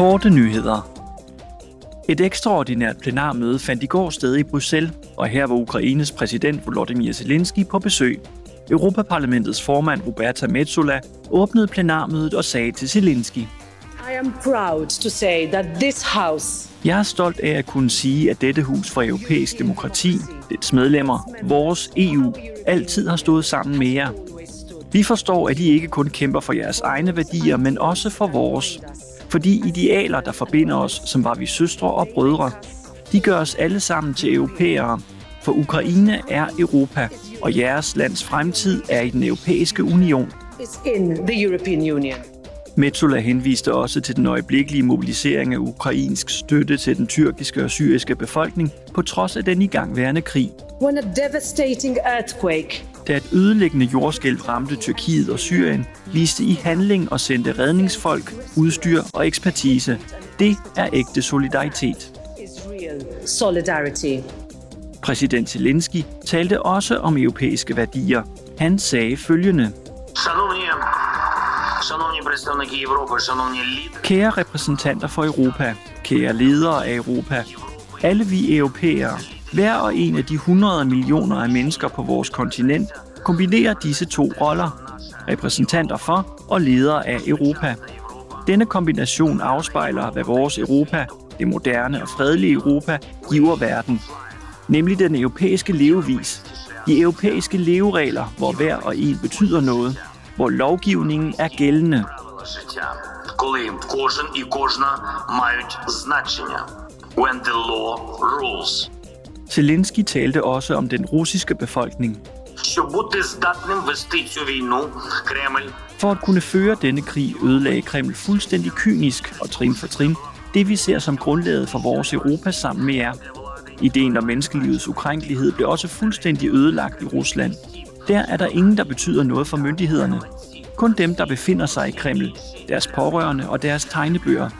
Korte nyheder. Et ekstraordinært plenarmøde fandt i går sted i Bruxelles, og her var Ukraines præsident Volodymyr Zelensky på besøg. Europaparlamentets formand Roberta Metsola åbnede plenarmødet og sagde til Zelensky, I am proud to say that this house Jeg er stolt af at kunne sige, at dette hus for europæisk demokrati, dets medlemmer, vores EU, altid har stået sammen med jer. Vi forstår, at I ikke kun kæmper for jeres egne værdier, men også for vores. For de idealer, der forbinder os, som var vi søstre og brødre, de gør os alle sammen til europæere. For Ukraine er Europa, og jeres lands fremtid er i den europæiske union. is in the European Union. Metsola henviste også til den øjeblikkelige mobilisering af ukrainsk støtte til den tyrkiske og syriske befolkning, på trods af den igangværende krig. When a devastating earthquake da et ødelæggende jordskælv ramte Tyrkiet og Syrien, viste I handling og sendte redningsfolk, udstyr og ekspertise. Det er ægte solidaritet. Præsident Zelensky talte også om europæiske værdier. Han sagde følgende. Kære repræsentanter for Europa, kære ledere af Europa, alle vi europæere, hver og en af de 100 millioner af mennesker på vores kontinent kombinerer disse to roller, repræsentanter for og leder af Europa. Denne kombination afspejler, hvad vores Europa, det moderne og fredelige Europa, giver verden, nemlig den europæiske levevis, de europæiske leveregler, hvor hver og en betyder noget, hvor lovgivningen er gældende. When the law rules. Zelensky talte også om den russiske befolkning. For at kunne føre denne krig ødelagde Kreml fuldstændig kynisk og trin for trin det, vi ser som grundlaget for vores Europa sammen med jer. Ideen om menneskelivets ukrænkelighed blev også fuldstændig ødelagt i Rusland. Der er der ingen, der betyder noget for myndighederne. Kun dem, der befinder sig i Kreml, deres pårørende og deres tegnebøger.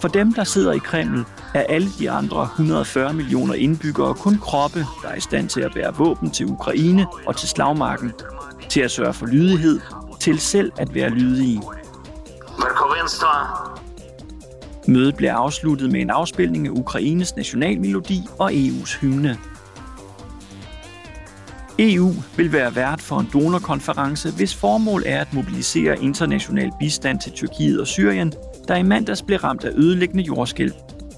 For dem, der sidder i Kreml, er alle de andre 140 millioner indbyggere kun kroppe, der er i stand til at bære våben til Ukraine og til slagmarken, til at sørge for lydighed, til selv at være lydige. Mødet blev afsluttet med en afspilning af Ukraines nationalmelodi og EU's hymne. EU vil være vært for en donorkonference, hvis formål er at mobilisere international bistand til Tyrkiet og Syrien, der i mandags blev ramt af ødelæggende jordskælv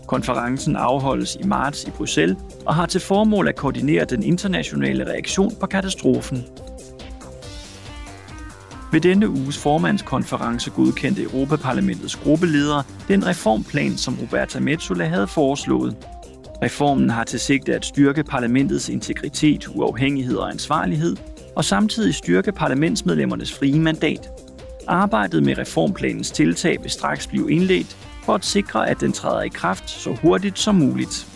Konferencen afholdes i marts i Bruxelles og har til formål at koordinere den internationale reaktion på katastrofen. Ved denne uges formandskonference godkendte Europaparlamentets gruppeledere den reformplan, som Roberta Metsola havde foreslået. Reformen har til sigte at styrke parlamentets integritet, uafhængighed og ansvarlighed, og samtidig styrke parlamentsmedlemmernes frie mandat. Arbejdet med reformplanens tiltag vil straks blive indledt for at sikre, at den træder i kraft så hurtigt som muligt.